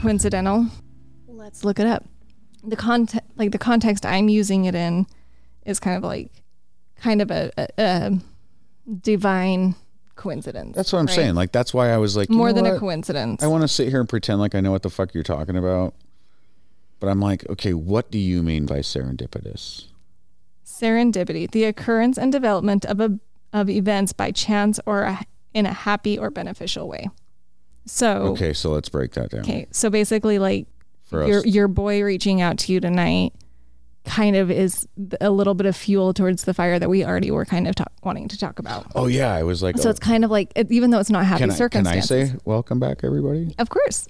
coincidental. Let's look it up. The context, like the context I'm using it in, is kind of like, kind of a, a, a divine coincidence. That's what I'm right? saying. Like that's why I was like More than a coincidence. I want to sit here and pretend like I know what the fuck you're talking about. But I'm like, okay, what do you mean by serendipitous? Serendipity, the occurrence and development of a of events by chance or a, in a happy or beneficial way. So Okay, so let's break that down. okay, so basically, like For your us. your boy reaching out to you tonight kind of is a little bit of fuel towards the fire that we already were kind of talk, wanting to talk about. Oh yeah, I was like, So oh, it's kind of like it- even though it's not happy can I, can I say welcome back, everybody? Of course.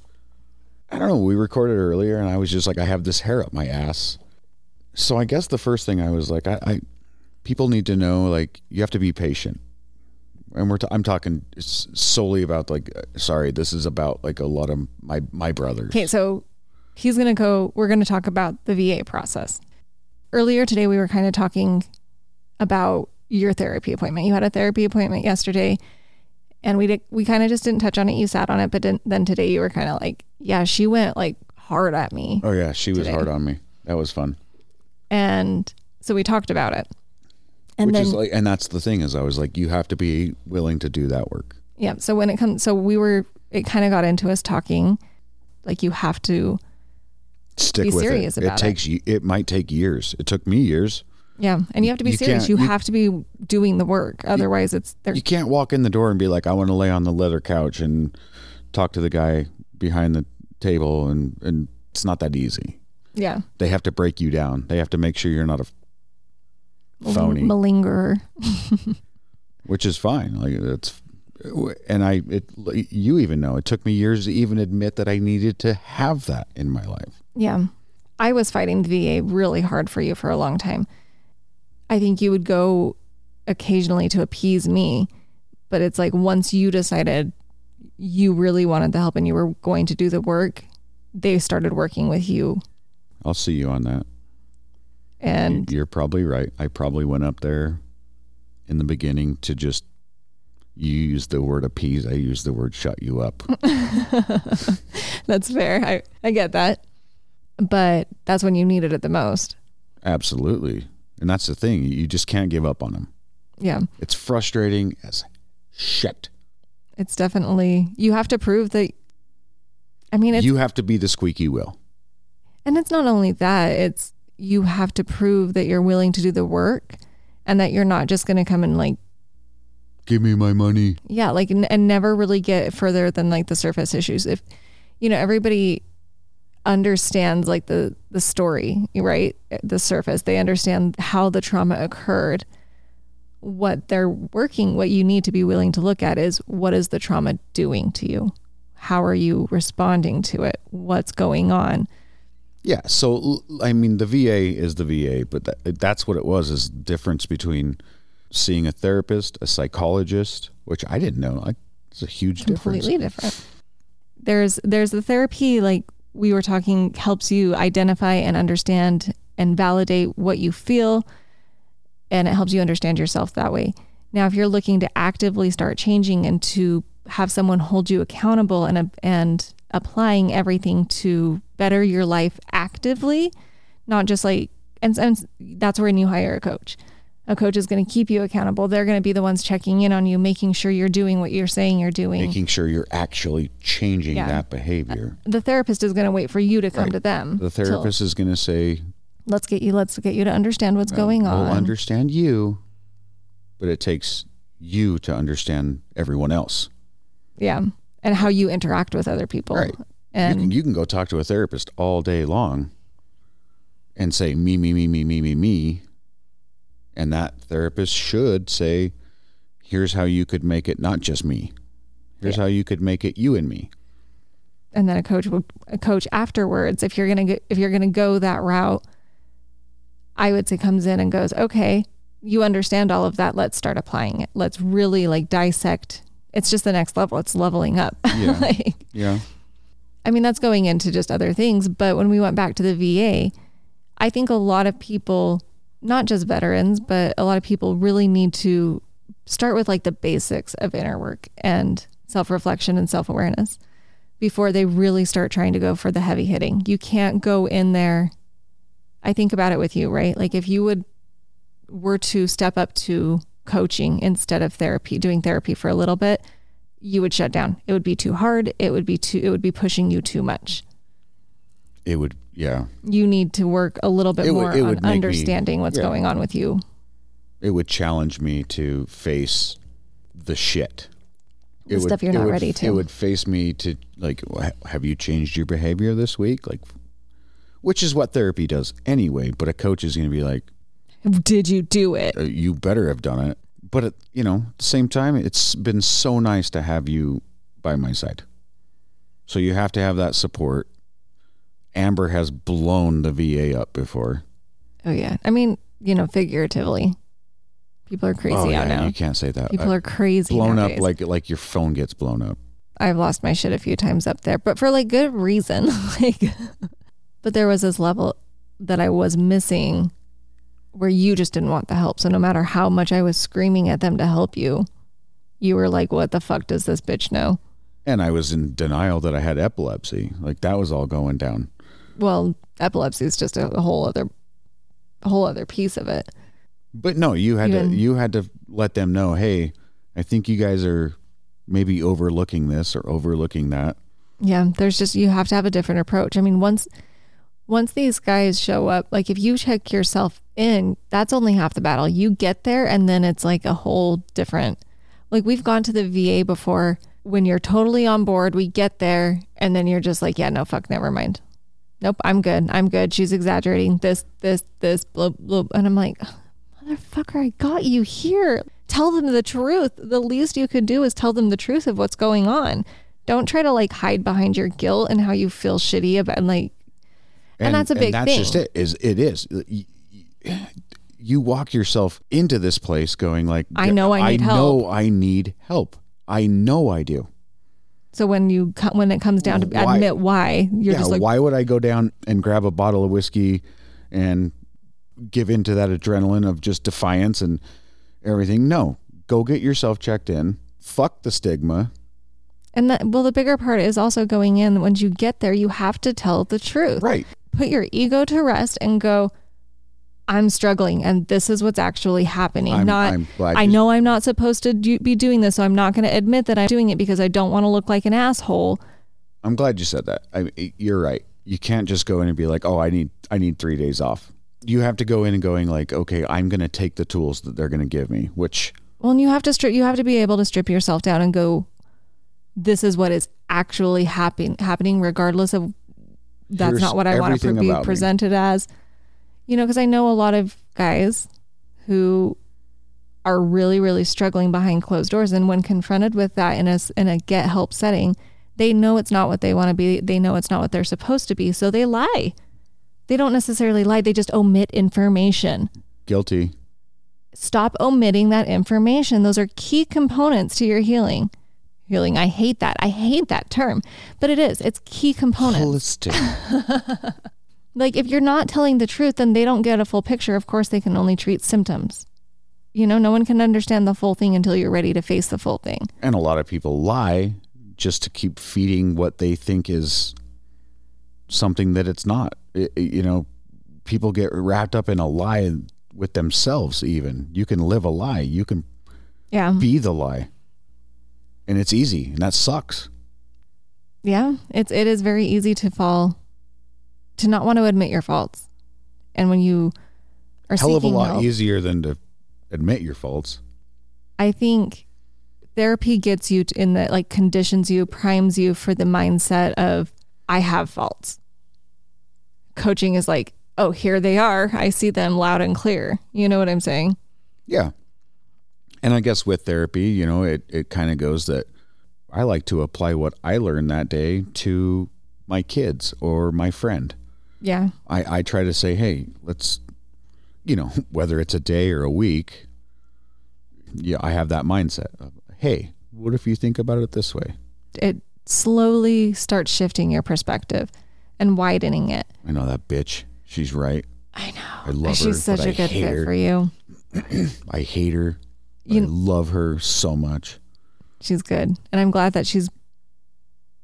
I don't know. We recorded earlier, and I was just like, I have this hair up my ass. So I guess the first thing I was like, I, I people need to know, like, you have to be patient. And we're, t- I'm talking solely about like, uh, sorry, this is about like a lot of my my brothers. Okay, so he's going to go we're going to talk about the VA process. Earlier today we were kind of talking about your therapy appointment. You had a therapy appointment yesterday and we did, we kind of just didn't touch on it. You sat on it, but then, then today you were kind of like, yeah, she went like hard at me. Oh yeah, she was hard on me. That was fun. And so we talked about it. And Which then is like, and that's the thing is, I was like, you have to be willing to do that work. Yeah. So when it comes, so we were, it kind of got into us talking, like you have to, Stick Be with serious it. about it it. takes you. It might take years. It took me years. yeah, and you have to be You serious. You, you- have to be doing the work. Otherwise, it's there. You can't walk in the door and be like, I want to lay on the leather couch and talk to the guy behind the table, and and it's not that easy. Yeah. They have to break you down. They have to make sure you're not a phony, Malingerer. which is fine. Like it's, and I, it, you even know it took me years to even admit that I needed to have that in my life. Yeah. I was fighting the VA really hard for you for a long time. I think you would go occasionally to appease me, but it's like once you decided you really wanted the help and you were going to do the work, they started working with you. I'll see you on that. And You're probably right. I probably went up there in the beginning to just you used the word appease. I used the word shut you up. that's fair. I, I get that. But that's when you needed it at the most. Absolutely. And that's the thing. You just can't give up on them. Yeah. It's frustrating as shit. It's definitely, you have to prove that. I mean, it's, You have to be the squeaky wheel. and it's not only that, it's you have to prove that you're willing to do the work and that you're not just going to come and like, Give me my money. yeah, like, n- and never really get further than like the surface issues. If, you know, everybody understands like the, the story, right? The surface, they understand how the trauma occurred. What they're working, what you need to be willing to look at is what is the trauma doing to you? How are you responding to it? What's going on? Yeah. So, I mean, the VA is the VA, but that, that's what it was is difference between seeing a therapist, a psychologist, which I didn't know. I, it's a huge difference. completely different. There's there's the therapy like we were talking helps you identify and understand and validate what you feel and it helps you understand yourself that way. Now if you're looking to actively start changing and to have someone hold you accountable and and applying everything to better your life actively, not just like and, and that's when you hire a coach. A coach is going to keep you accountable. They're going to be the ones checking in on you, making sure you're doing what you're saying you're doing. Making sure you're actually changing Yeah. that behavior. Uh, the therapist is going to wait for you to come Right. to them. The till, therapist is going to say, let's get you. Let's get you to understand what's going We'll on. understand you, but it takes you to understand everyone else. yeah, and how you interact with other people. Right. You And can, you can go talk to a therapist all day long and say me, me, me, me, me, me, me. And that therapist should say, here's how you could make it not just me. Here's how you could make it you and me. and then a coach would a coach afterwards. If you're gonna get, if you're gonna go that route, I would say comes in and goes, okay, you understand all of that. Let's start applying it. Let's really like dissect. It's just the next level. It's leveling up. Yeah. like, Yeah. I mean, that's going into just other things. But when we went back to the VA, I think a lot of people, not just veterans, but a lot of people really need to start with like the basics of inner work and self-reflection and self-awareness before they really start trying to go for the heavy hitting. You can't go in there. I think about it with you, right? Like if you would were to step up to coaching instead of therapy, doing therapy for a little bit, you would shut down. It would be too hard. It would be too it would be pushing you too much. It would, yeah. You need to work a little bit It would- more it on would make me- understanding what's yeah. going on with you. It would challenge me to face the shit. The It would- stuff you're not would- ready to. It would face me to like, have you changed your behavior this week? Like, which is what therapy does anyway. But a coach is going to be like, Did you do it? uh, you better have done it. But at, you know, at the same time, it's been so nice to have you by my side. So you have to have that support. Amber has blown the VA up before. Oh yeah. I mean, you know, figuratively. People are crazy oh, out yeah, now. you can't say that. People Uh, are crazy. blown nowadays. up like like your phone gets blown up. I've lost my shit a few times up there, but for like good reason. like but there was this level that I was missing where you just didn't want the help. So no matter how much I was screaming at them to help you, you were like, What the fuck does this bitch know? And I was in denial that I had epilepsy. Like that was all going down. Well, epilepsy is just a, whole other a whole other piece of it. But no, you had Even- to you had to let them know, hey, I think you guys are maybe overlooking this or overlooking that. Yeah, there's just you have to have a different approach. I mean, once once these guys show up, like if you check yourself in, that's only half the battle. You get there and then it's like a whole different like we've gone to the VA before when you're totally on board, we get there and then you're just like, yeah, no fuck, never mind. Nope, I'm good. I'm good. She's exaggerating. This, this, this, blah, blah. And I'm like, motherfucker, I got you here. Tell them the truth. The least you could do is tell them the truth of what's going on. Don't try to like hide behind your guilt and how you feel shitty about and like And that's a big that's thing. just it. Is it is. You walk yourself into this place going like, I know I need I help. know I need help. I know I do. so when you when it comes down to Why? admit why, you're yeah. just like why would I go down and grab a bottle of whiskey and give into that adrenaline of just defiance and everything? No. Go get yourself checked in. Fuck the stigma. and that well the bigger part is also going in once you get there, you have to tell the truth. Right. Put your ego to rest and go I'm struggling and this is what's actually happening. I'm, not I'm I you- know I'm not supposed to do, be doing this, so I'm not going to admit that I'm doing it because I don't want to look like an asshole. I'm glad you said that. I, you're right. You can't just go in and be like, "Oh, I need I need 3 days off." You have to go in and going like, "Okay, I'm going to take the tools that they're going to give me," which Well, and you have to strip. You have to be able to strip yourself down and go. This is what is actually happen, happening, regardless of that's Here's not what I want to be about me. presented as. You know, because I know a lot of guys who are really, really struggling behind closed doors, and when confronted with that in a in a get help setting, they know it's not what they want to be. They know it's not what they're supposed to be, so they lie. They don't necessarily lie. They just omit information guilty. stop omitting that information. Those are key components to your healing. Healing, I hate that. I hate that term, but it is. It's key component. Holistic. Like if you're not telling the truth, then they don't get a full picture. Of course, they can only treat symptoms. You know, no one can understand the full thing until you're ready to face the full thing. and a lot of people lie just to keep feeding what they think is something that it's not. It- you know, people get wrapped up in a lie with themselves even. You can live a lie. You can Yeah. be the lie. And it's easy, and that sucks. Yeah. It's it is very easy to fall to not want to admit your faults. And when you are Hell of a lot help, easier than to admit your faults. I think therapy gets you in the like conditions you, primes you for the mindset of I have faults. Coaching is like, oh, here they are. I see them loud and clear. You know what I'm saying? Yeah. And I guess with therapy, you know, it, it kind of goes that I like to apply what I learned that day to my kids or my friend. Yeah. I, I try to say, hey, let's, you know, whether it's a day or a week, yeah, I have that mindset of, hey, what if you think about it this way? It slowly starts shifting your perspective and widening it. I know that bitch. She's right. I know. I love She's her, She's such a I good fit her. for you. I hate her. I You- love her so much. She's good. And I'm glad that she's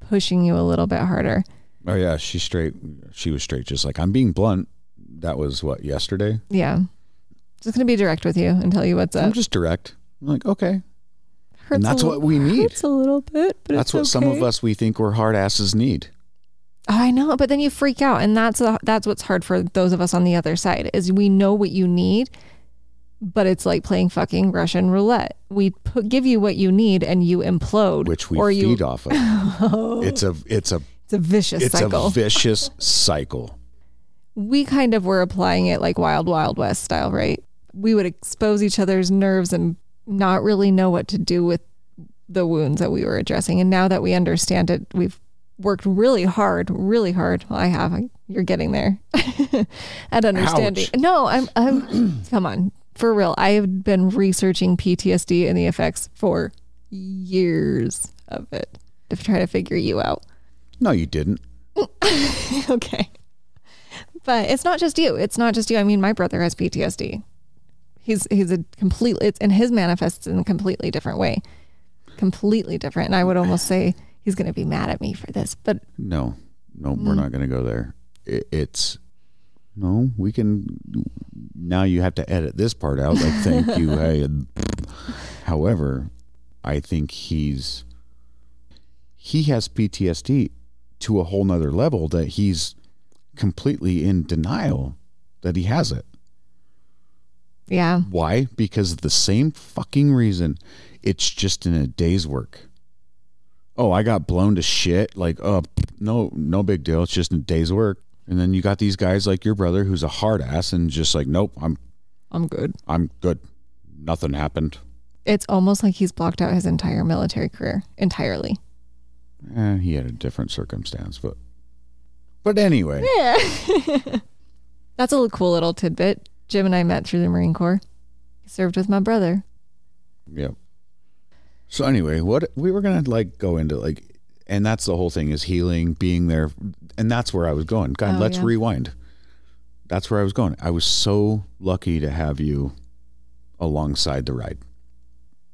pushing you a little bit harder. Oh yeah, she's straight. She was straight. Just like I'm being blunt. That was what yesterday. Yeah. Just going to be direct with you and tell you what's up. I'm just direct. I'm like okay, Hurts and a that's li- what we need. Hurts a little bit, but That's it's what some of us we think we're hard asses need. Oh, I know, but then you freak out, and that's the, that's what's hard for those of us on the other side. Is we know what you need, but it's like playing fucking Russian roulette. We put, give you what you need, and you implode, which we or feed you. off of. Oh. It's a it's a It's a vicious cycle. it's cycle. a vicious cycle. we kind of were applying it like Wild Wild West style, right? We would expose each other's nerves and not really know what to do with the wounds that we were addressing. And now that we understand it, we've worked really hard, really hard. Well, I have. I- You're getting there at understanding. Ouch. No, I'm. I'm. come on, for real. I have been researching PTSD and the effects for years of it to try to figure you out. No, you didn't. okay. But it's not just you. It's not just you. I mean, my brother has PTSD. He's he's a completely it's and his manifests in a completely different way. Completely different. And I would almost say he's going to be mad at me for this. But No, no, we're Mm. not going to go there. It, it's no. We can. Now you have to edit this part out. Like, thank you. Hey. However, I think he's he has PTSD to a whole nother level that he's completely in denial that he has it. yeah, Why? Because of the same fucking reason. It's just in a day's work. Oh, I got blown to shit. Like, oh, no, no big deal. It's just a day's work. And then you got these guys like your brother who's a hard ass and just like, nope, I'm, I'm good. I'm good. Nothing happened. It's almost like he's blocked out his entire military career entirely. Eh, he had a different circumstance, but, but anyway, Yeah. That's a cool little tidbit. Jim and I met through the Marine Corps. He served with my brother. Yep. So anyway, what we were gonna like go into like, and that's the whole thing is healing, being there, and that's where I was going. God, Oh, let's yeah. rewind. That's where I was going. I was so lucky to have you alongside the ride.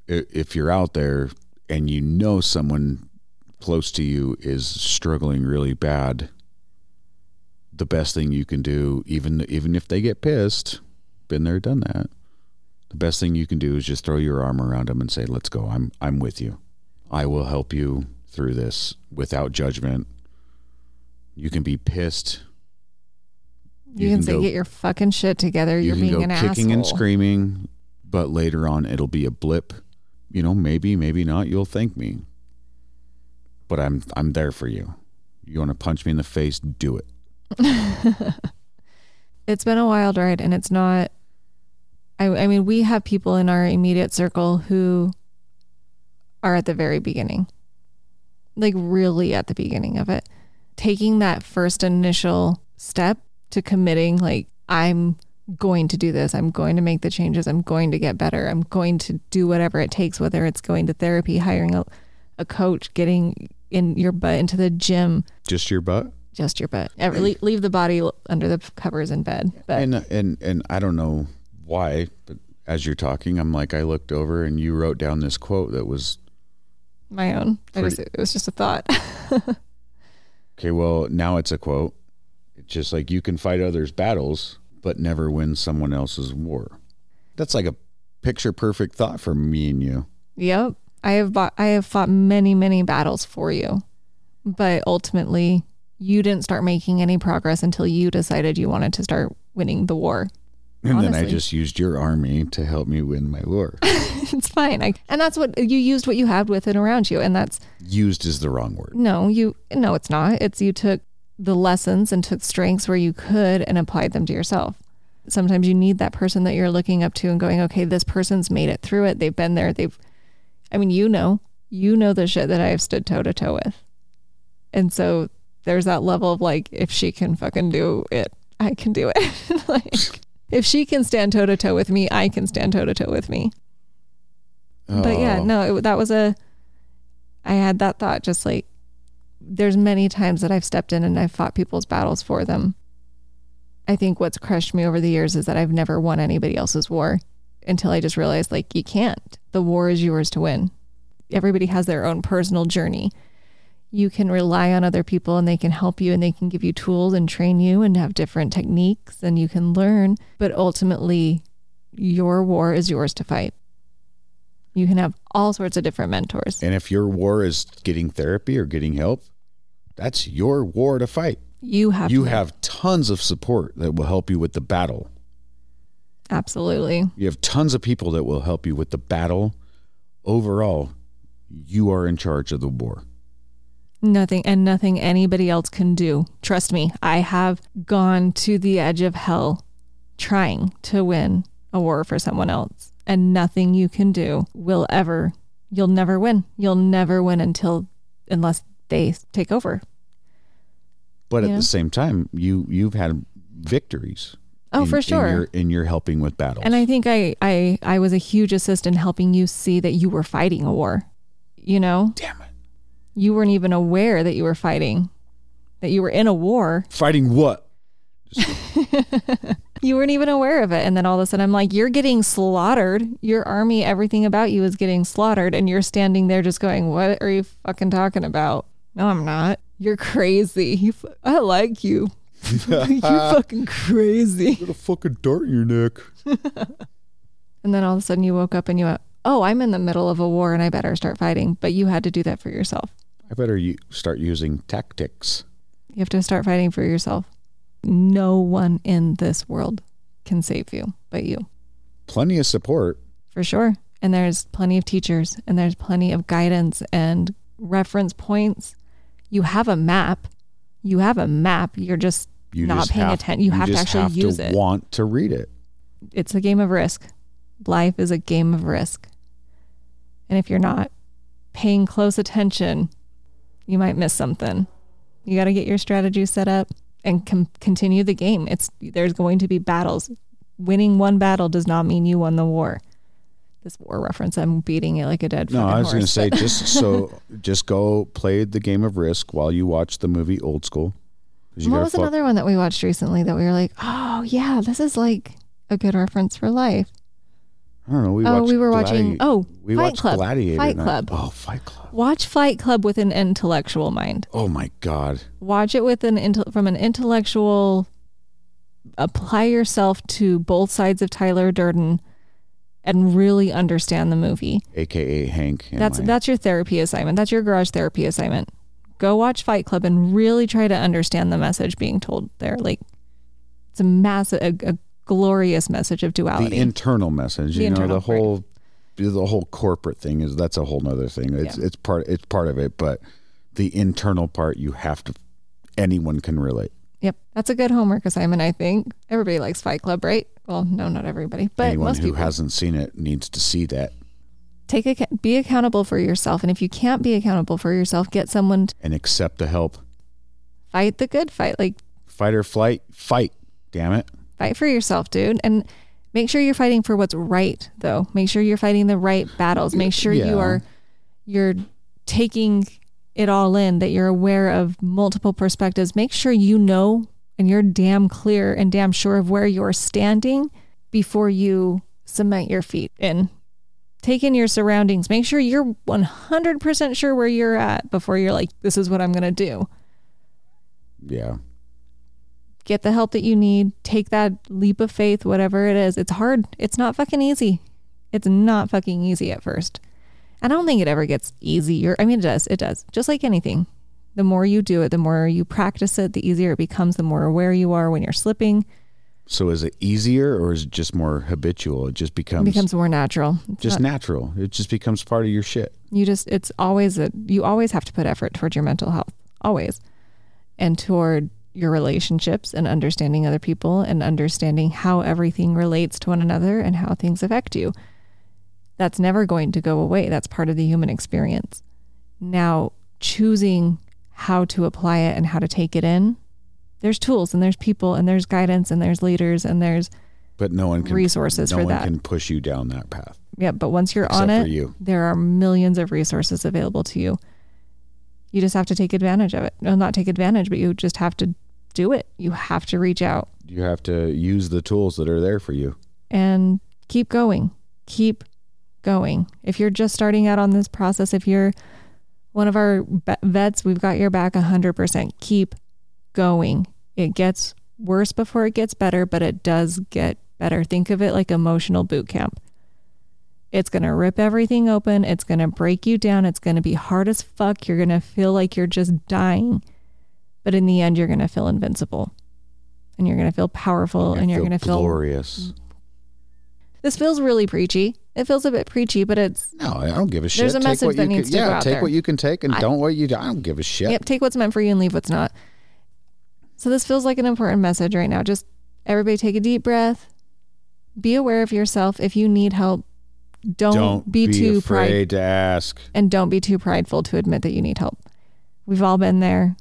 If you're out there and you know someone close to you is struggling really bad, the best thing you can do, even even if they get pissed, been there, done that the best thing you can do is just throw your arm around them and say, "Let's go. I'm I'm with you. I will help you through this without judgment." You can be pissed. You, You can, say, go- get your fucking shit together. You You're can being go an kicking asshole. and screaming, but later on it'll be a blip. You know, maybe, maybe not. You'll thank me. But I'm I'm there for you. You want to punch me in the face? Do it. it's been a wild ride and it's not I, I mean we have people in our immediate circle who are at the very beginning like really at the beginning of it. Taking that first initial step to committing like i'm going to do this i'm going to make the changes i'm going to get better i'm going to do whatever it takes whether it's going to therapy hiring a, a coach getting in your butt into the gym. Just your butt. just your butt. Leave, leave the body under the covers in bed but And and and I don't know why, but as you're talking, I'm like I looked over and you wrote down this quote that was my own. Pretty- just, it was just a thought. Okay, well, now it's a quote. It's just like you can fight others' battles, but never win someone else's war. That's like a picture perfect thought for me and you. yep. I have bought, I have fought many, many battles for you, but ultimately you didn't start making any progress until you decided you wanted to start winning the war. And then I just used your army to help me win my war. it's fine. I, and that's what you used what you had with and around you. And that's Used is the wrong word. no, you, no, it's not. It's you took the lessons and took strengths where you could and applied them to yourself. Sometimes you need that person that you're looking up to and going, okay, this person's made it through it. They've been there. They've, I mean, you know, you know the shit that I have stood toe to toe with. And so there's that level of like, if she can fucking do it, I can do it. like, if she can stand toe to toe with me, I can stand toe to toe with me. But yeah, Oh, no, it, that was a. I had that thought just like there's many times that I've stepped in and I've fought people's battles for them. I think what's crushed me over the years is that I've never won anybody else's war. until I just realized like you can't. The war is yours to win. Everybody has their own personal journey. You can rely on other people and they can help you and they can give you tools and train you and have different techniques and you can learn. But ultimately, your war is yours to fight. You can have all sorts of different mentors. And if your war is getting therapy or getting help, that's your war to fight. You have You to- have tons of support that will help you with the battle. absolutely. You have tons of people that will help you with the battle. Overall, you are in charge of the war. Nothing and nothing anybody else can do. Trust me, I have gone to the edge of hell trying to win a war for someone else, and nothing you can do will ever, you'll never win. You'll never win until, unless they take over. But at Yeah. the same time, you you've had victories. Oh, in- for sure. In your, in your helping with battles. And I think I, I, I was a huge assist in helping you see that you were fighting a war. You know, Damn it. You weren't even aware that you were fighting, that you were in a war. Fighting what? You weren't even aware of it. And then all of a sudden, I'm like, you're getting slaughtered. Your army, everything about you is getting slaughtered. And you're standing there just going, what are you fucking talking about? No, I'm not. You're crazy. You f- I like you. you're fucking crazy. Put a fucking dart in your neck. And then all of a sudden, you woke up and you went, oh, I'm in the middle of a war and I better start fighting. But you had to do that for yourself. I better u- start using tactics. You have to start fighting for yourself. No one in this world can save you but you. Plenty of support. for sure. And there's plenty of teachers and there's plenty of guidance and reference points. You have a map. You have a map. You're just You not just paying attention. You, have to actually have use to it. want to read it. It's a game of risk. Life is a game of risk. And if you're not paying close attention, you might miss something. You got to get your strategy set up and com- continue the game. It's there's going to be battles. Winning one battle does not mean you won the war. This war reference, I'm beating it like a dead. No, I was going to say just so just go play the game of Risk while you watch the movie Old School. what was fuck- another one that we watched recently that we were like, oh yeah, this is like a good reference for life. I don't know. We oh, we were watching. Oh, we Fight watched Club. Gladiator. Fight. Club. Oh, Fight Club. Watch Fight Club with an intellectual mind. Oh my God. Watch it with an intel- from an intellectual. Apply yourself to both sides of Tyler Durden, and really understand the movie. AKA Hank. That's my- that's your therapy assignment. That's your garage therapy assignment. Go watch Fight Club and really try to understand the message being told there. Like it's a massive, a, a glorious message of duality. the internal message. The you know, the whole the whole corporate thing is that's a whole nother thing. It's Yeah. it's part it's part of it, but the internal part you have to anyone can relate. yep, that's a good homework assignment. I think everybody likes Fight Club, right? Well, no, not everybody, but anyone most who people. hasn't seen it needs to see that Take a, be accountable for yourself, and if you can't be accountable for yourself, get someone to and accept the help. fight the good fight. Like Fight or flight, fight. Damn it. fight for yourself, dude, and make sure you're fighting for what's right. Though, make sure you're fighting the right battles. Make sure Yeah. you are you're taking it all in. That you're aware of multiple perspectives. Make sure you know and you're damn clear and damn sure of where you're standing before you cement your feet in. Take in your surroundings. Make sure you're 100% sure where you're at before you're like, this is what I'm going to do. Yeah. Get the help that you need take that leap of faith whatever it is. It's hard. It's not fucking easy. It's not fucking easy at first. I don't think it ever gets easier. I mean it does. It does. Just like anything. The more you do it the more you practice it the easier it becomes the more aware you are when you're slipping. So is it easier or is it just more habitual? It just it becomes, becomes more natural. It's just not- natural. It just becomes part of your shit. you just it's always a you always have to put effort towards your mental health. Always. And toward your relationships and understanding other people and understanding how everything relates to one another and how things affect you that's never going to go away that's part of the human experience now choosing how to apply it and how to take it in there's tools and there's people and there's guidance and there's leaders and there's But no one can Resources no for one that. can push you down that path. yeah but once you're Except on it you. there are millions of resources available to you. You just have to take advantage of it. No, not take advantage, but you just have to do it. You have to reach out You have to use the tools that are there for you. and keep going. Keep going. If you're just starting out on this process, if you're one of our vets, we've got your back 100%. Keep going. It gets worse before it gets better, but it does get better. Think of it like emotional boot camp. It's going to rip everything open. It's going to break you down. It's going to be hard as fuck. You're going to feel like you're just dying. But in the end, you're going to feel invincible and you're going to feel powerful and you're going to feel glorious. This feels really preachy. It feels a bit preachy, but it's no. I don't give a shit. There's a take message that needs can, to yeah, go out take there. what you can take and I, don't what you. I don't give a shit. Yep. Take what's meant for you and leave what's not. So this feels like an important message right now. Just everybody take a deep breath. Be aware of yourself. If you need help, don't, don't be, be too afraid pride- to ask, and don't be too prideful to admit that you need help. We've all been there.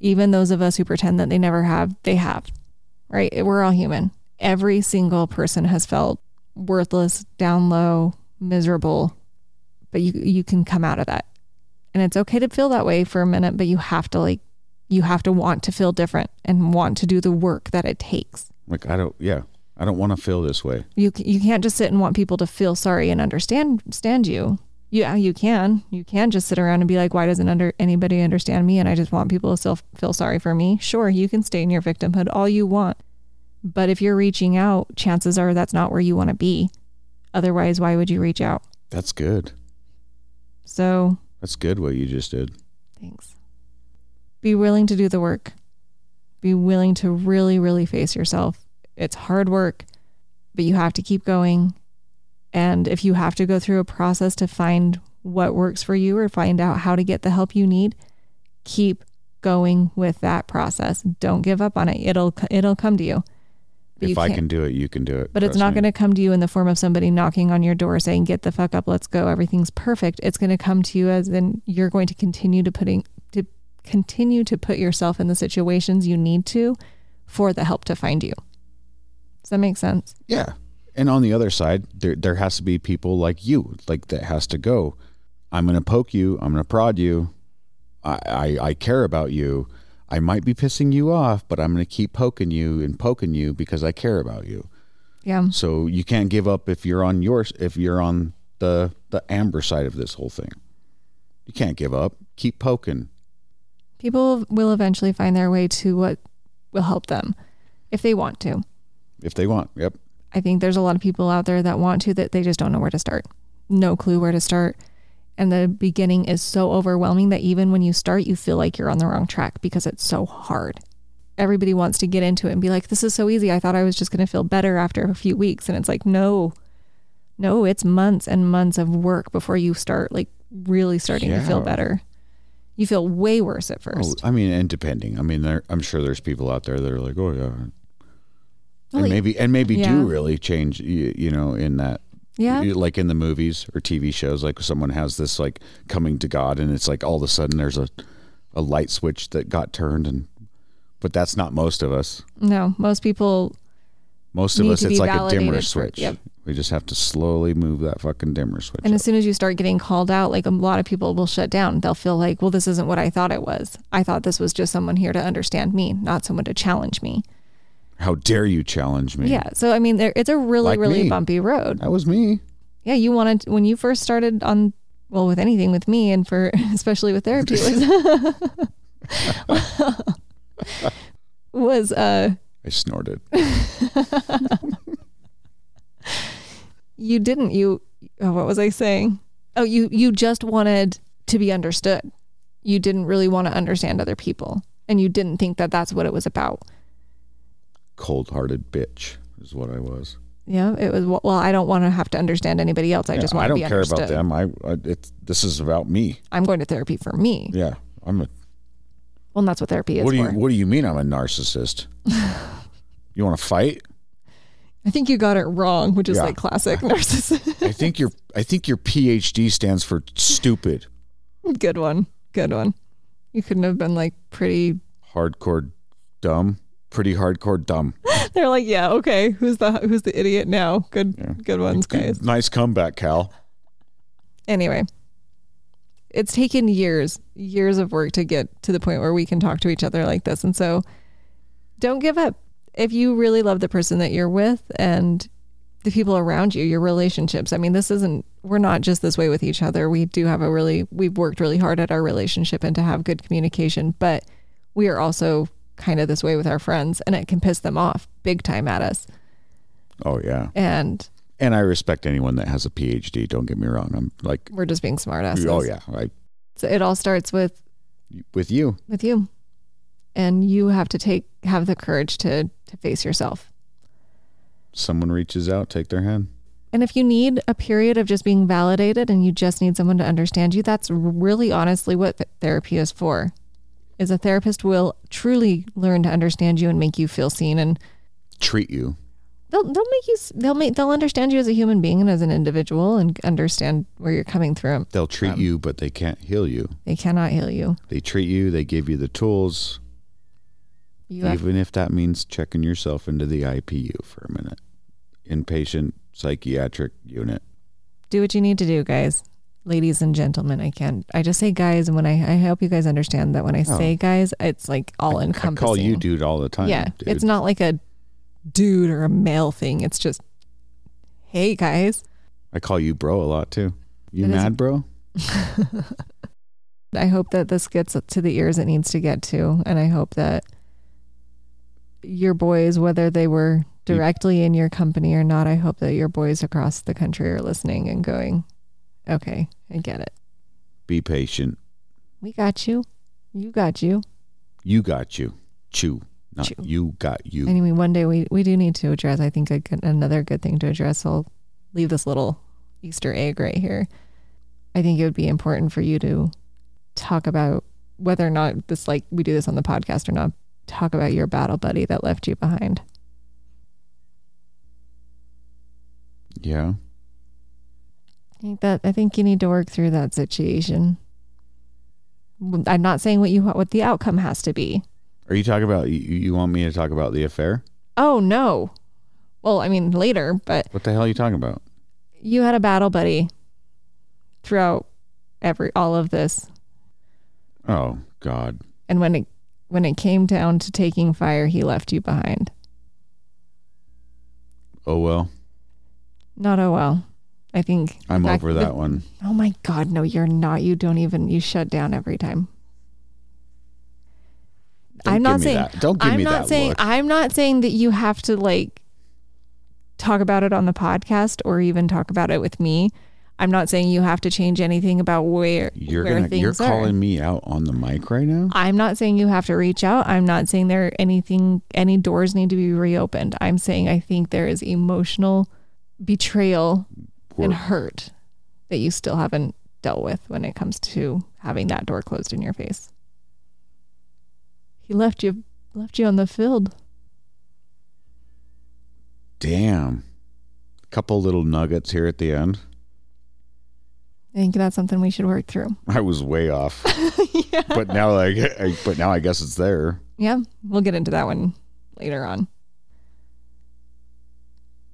Even those of us who pretend that they never have, they have. Right? We're all human. Every single person has felt worthless, down low, miserable, but you you can come out of that. And it's okay to feel that way for a minute, but you have to like you have to want to feel different and want to do the work that it takes. like I don't. Yeah, I don't want to feel this way. You you can't just sit and want people to feel sorry and understand understand you. Yeah, uh, you can. You can just sit around and be like, why doesn't under anybody understand me? And I just want people to still feel sorry for me. Sure, you can stay in your victimhood all you want. But if you're reaching out, chances are that's not where you want to be. Otherwise, why would you reach out? That's good. So, That's good what you just did. thanks. Be willing to do the work. Be willing to really, really face yourself. It's hard work, but you have to keep going. And if you have to go through a process to find what works for you or find out how to get the help you need, keep going with that process. Don't give up on it. It'll it'll come to you. But you if I can't- do it, you can do it. but it's not going to come to you in the form of somebody knocking on your door saying, "Get the fuck up, let's go. Everything's perfect." It's going to come to you as in you're going to continue to putting to continue to put yourself in the situations you need to for the help to find you. Does that make sense? Yeah. And on the other side, there there has to be people like you, like that has to go. I'm gonna poke you. I'm gonna prod you. I, I, I care about you. I might be pissing you off, but I'm gonna keep poking you and poking you because I care about you. Yeah. So you can't give up if you're on yours if you're on the the amber side of this whole thing. You can't give up. Keep poking. People will eventually find their way to what will help them if they want to. If they want. Yep. I think there's a lot of people out there that want to that they just don't know where to start. No clue where to start. And the beginning is so overwhelming that even when you start, you feel like you're on the wrong track because it's so hard. Everybody wants to get into it and be like, this is so easy. I thought I was just going to feel better after a few weeks. And it's like, no, no, it's months and months of work before you start like really starting to feel better. You feel way worse at Oh, first. I mean, and depending. I mean, there, I'm sure there's people out there that are like, oh yeah, Well, and maybe and maybe yeah. do really change. You, you know, in that yeah. like in the movies or TV shows, like someone has this like coming to God, and it's like all of a sudden there's a a light switch that got turned, and but that's not most of us. No, most people Most of us, it's like a dimmer for- switch. yep. We just have to slowly move that fucking dimmer switch. And up. as soon as you start getting called out, like a lot of people will shut down. They'll feel like, well, this isn't what I thought it was. I thought this was just someone here to understand me, not someone to challenge me. How dare you challenge me? Yeah. So, I mean, there, it's a really, Like really me. bumpy road. that was me. Yeah. You wanted, when you first started on, well, with anything with me and for, especially with therapy, was, was, uh, I snorted. you didn't, you, oh, what was I saying? Oh, you, you just wanted to be understood. You didn't really want to understand other people. And you didn't think that that's what it was about. Cold-hearted bitch is what I was. Yeah, it was. Well, I don't want to have to understand anybody else. I Yeah, just want I to don't be care understood. about them. I, I it's this is about me. I'm going to therapy for me. Yeah, I'm a. Well, that's what therapy is What do you for. What do you mean I'm a narcissist? you want to fight? I think you got it wrong, which is Yeah. like classic narcissist. I think your I think your PhD stands for stupid, Good one. Good one. You couldn't have been like pretty. hardcore, dumb, pretty hardcore dumb. They're like, yeah, okay. Who's the Who's the idiot now? Good, good ones, guys. Nice comeback, Cal. Anyway, it's taken years, years of work to get to the point where we can talk to each other like this. And so don't give up. If you really love the person that you're with and the people around you, your relationships. I mean, this isn't, we're not just this way with each other. We do have a really, we've worked really hard at our relationship and to have good communication, but we are also kind of this way with our friends and it can piss them off big time at us. Oh yeah. And And I respect anyone that has a PhD. Don't get me wrong. I'm like, we're just being smartasses. oh yeah, right So it all starts with, with you. with you. And you have to take, have the courage to, to face yourself. Someone reaches out, take their hand. And if you need a period of just being validated and you just need someone to understand you, that's really honestly what therapy is for. Is a therapist will truly learn to understand you and make you feel seen and Treat you. they'll they'll make you they'll make they'll understand you as a human being and as an individual and understand where you're coming from. They'll treat um, you, but they can't heal you. They cannot heal you. They treat you. They give you the tools, You have, even if that means checking yourself into the IPU for a minute, inpatient psychiatric unit. do what you need to do, guys. Ladies and gentlemen, I can't. I just say guys, and when I, I hope you guys understand that when I oh. say guys, it's like all I encompassing. call you dude all the time. yeah, dude. it's not like a dude or a male thing. It's just, hey guys. I call you bro a lot too. You It is- mad, bro? I hope that this gets to the ears it needs to get to, and I hope that your boys, whether they were directly in your company or not, I hope that your boys across the country are listening and going, "Okay, I get it. Be patient. We got you. You got you." You got you. Chew. Not Chew. you got you. Anyway, one day we we do need to address. I think good, another good thing to address. I'll leave this little Easter egg right here. I think it would be important for you to talk about whether or not this like we do this on the podcast or not. Talk about your battle buddy that left you behind. yeah. I think that I think you need to work through that situation. I'm not saying what you what the outcome has to be. Are you talking about you, you want me to talk about the affair? Oh no. Well, I mean later, but What the hell are you talking about? you had a battle buddy throughout every all of this. Oh God. And when it when it came down to taking fire, he left you behind. Oh well. Not oh well. I think I'm over the- that one. Oh my god, no, you're not. You don't even you shut down every time. Don't I'm not saying that. Don't give I'm me not that saying look. I'm not saying that you have to like talk about it on the podcast or even talk about it with me. I'm not saying you have to change anything about where You're where gonna things you're are. calling me out on the mic right now? I'm not saying you have to reach out. I'm not saying there anything any doors need to be reopened. I'm saying I think there is emotional betrayal and hurt that you still haven't dealt with when it comes to having that door closed in your face. He left you left you on the field. Damn. Couple little nuggets here at the end. I think that's something we should work through. I was way off. But now like I, but now I guess it's there. Yeah, we'll get into that one later on.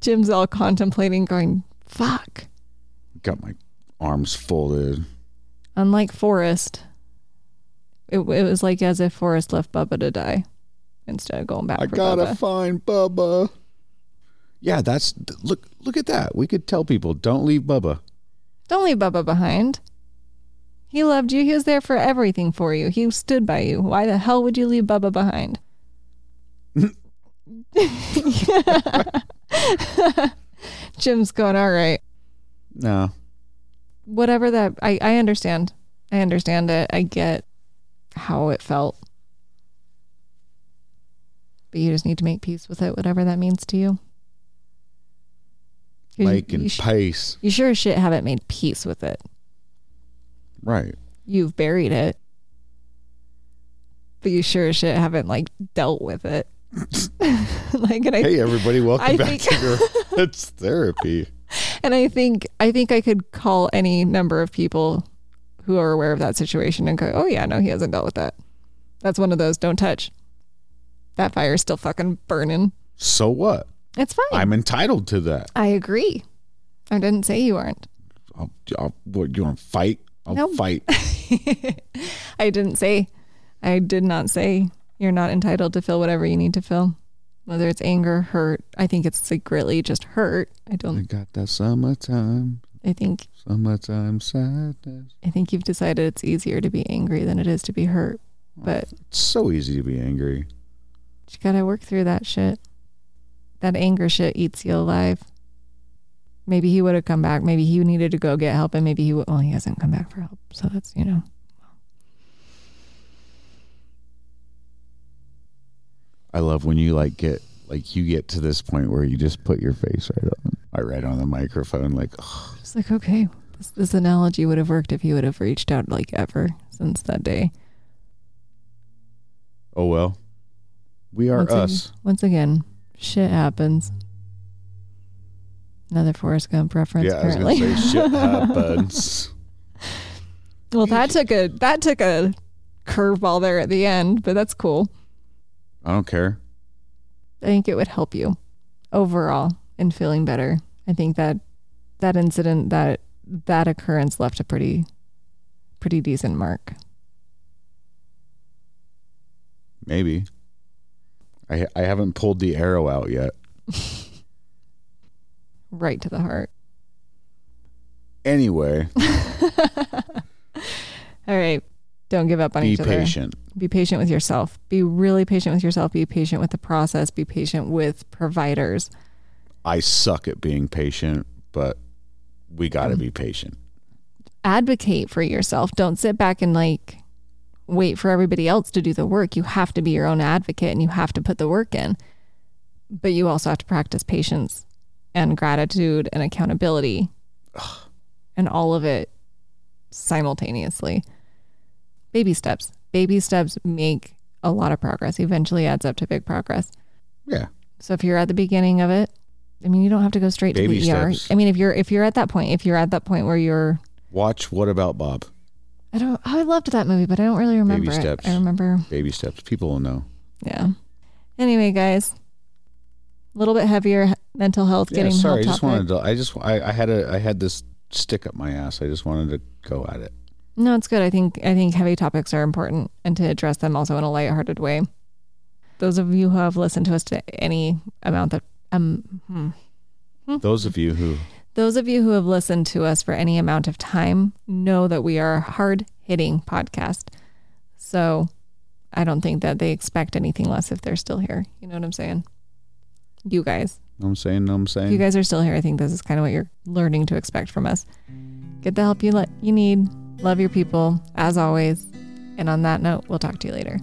Jim's all contemplating, going, fuck. Got my arms folded. Unlike Forrest, it, it was like as if Forrest left Bubba to die instead of going back I gotta Bubba. find Bubba. Yeah, that's look look at that. We could tell people don't leave Bubba. Don't leave Bubba behind. He loved you. He was there for everything for you. He stood by you. Why the hell would you leave Bubba behind? Jim's going, all right. No. Whatever that, I, I understand. I understand it. I get how it felt. But you just need to make peace with it, whatever that means to you- Make you and sh- pace. you sure as shit haven't made peace with it. Right. You've buried it. But you sure as shit haven't like dealt with it. like and I Hey everybody, welcome I back think- to your it's therapy. and I think I think I could call any number of people who are aware of that situation and go, Oh yeah, no, he hasn't dealt with that. That's one of those don't touch. That fire's still fucking burning. So what? It's fine. I'm entitled to that. I agree. I didn't say you aren't. I'll, I'll what you want to fight? I'll Nope. fight. I didn't say I did not say you're not entitled to feel whatever you need to feel. whether it's anger, hurt. I think it's like really just hurt. I I don't. I got that summertime, I think. summertime sadness. I think you've decided it's easier to be angry than it is to be hurt. Oh, but It's so easy to be angry. you gotta work through that shit. That anger shit eats you alive. Maybe he would have come back. Maybe he needed to go get help, and maybe he would. Well, he hasn't come back for help, so that's you know. I love when you like get like you get to this point where you just put your face right on, I right on the microphone, like ugh, Just like okay, this, this analogy would have worked if he would have reached out like ever since that day. oh well, we are Once us. once again, shit happens. Another Forrest Gump reference, yeah, I was gonna say shit happens. well, that took a that took a curveball there at the end, but that's cool. I don't care. I think it would help you overall in feeling better. I think that that incident that that occurrence left a pretty pretty decent mark. Maybe. I I haven't pulled the arrow out yet. Right to the heart. Anyway, All right. Don't give up on be each other. Be patient. Be patient with yourself. Be really patient with yourself. Be patient with the process. Be patient with providers. I suck at being patient, but we got to Mm. be patient. Advocate for yourself. Don't sit back and like wait for everybody else to do the work. You have to be your own advocate and you have to put the work in. But you also have to practice patience and gratitude and accountability and all of it simultaneously. Baby steps. Baby steps make a lot of progress. Eventually adds up to big progress. Yeah. So if you're at the beginning of it, I mean, you don't have to go straight Baby to the ER. I mean, if you're if you're at that point, if you're at that point where you're, Watch What About Bob? I don't, oh, I loved that movie, but I don't really remember Baby steps. I remember, Baby steps. People will know. yeah. Anyway, guys, a little bit heavier mental health, Yeah, getting sorry. I just topic. wanted to. I just. I, I had a. I had this stick up my ass. I just wanted to go at it. No, it's good. I think I think heavy topics are important, and to address them also in a lighthearted way. Those of you who have listened to us to any amount that um, hmm. Those of you who Those of you who have listened to us for any amount of time know that we are a hard hitting podcast. So I don't think that they expect anything less if they're still here. You know what I'm saying? You guys. I'm saying, I'm If saying. you guys are still here, I think this is kind of what you're learning to expect from us. Get the help you let you need. Love your people, as always. And on that note, we'll talk to you later.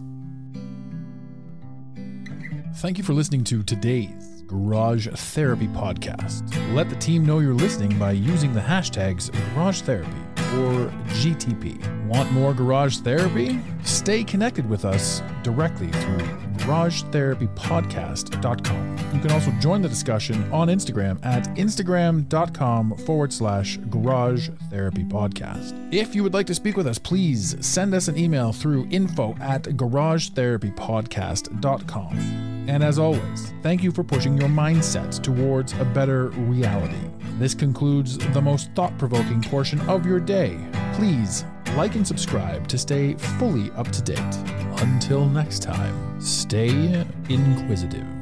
Thank you for listening to today's Garage Therapy Podcast. Let the team know you're listening by using the hashtags Garage Therapy or GTP. Want more Garage Therapy? Stay connected with us directly through GarageTherapyPodcast.com. You can also join the discussion on Instagram at Instagram.com forward slash Garage Therapy Podcast. If you would like to speak with us, please send us an email through info at GarageTherapyPodcast.com. And as always, thank you for pushing your mindset towards a better reality. This concludes the most thought provoking portion of your day. Please like and subscribe to stay fully up to date. Until next time, stay inquisitive.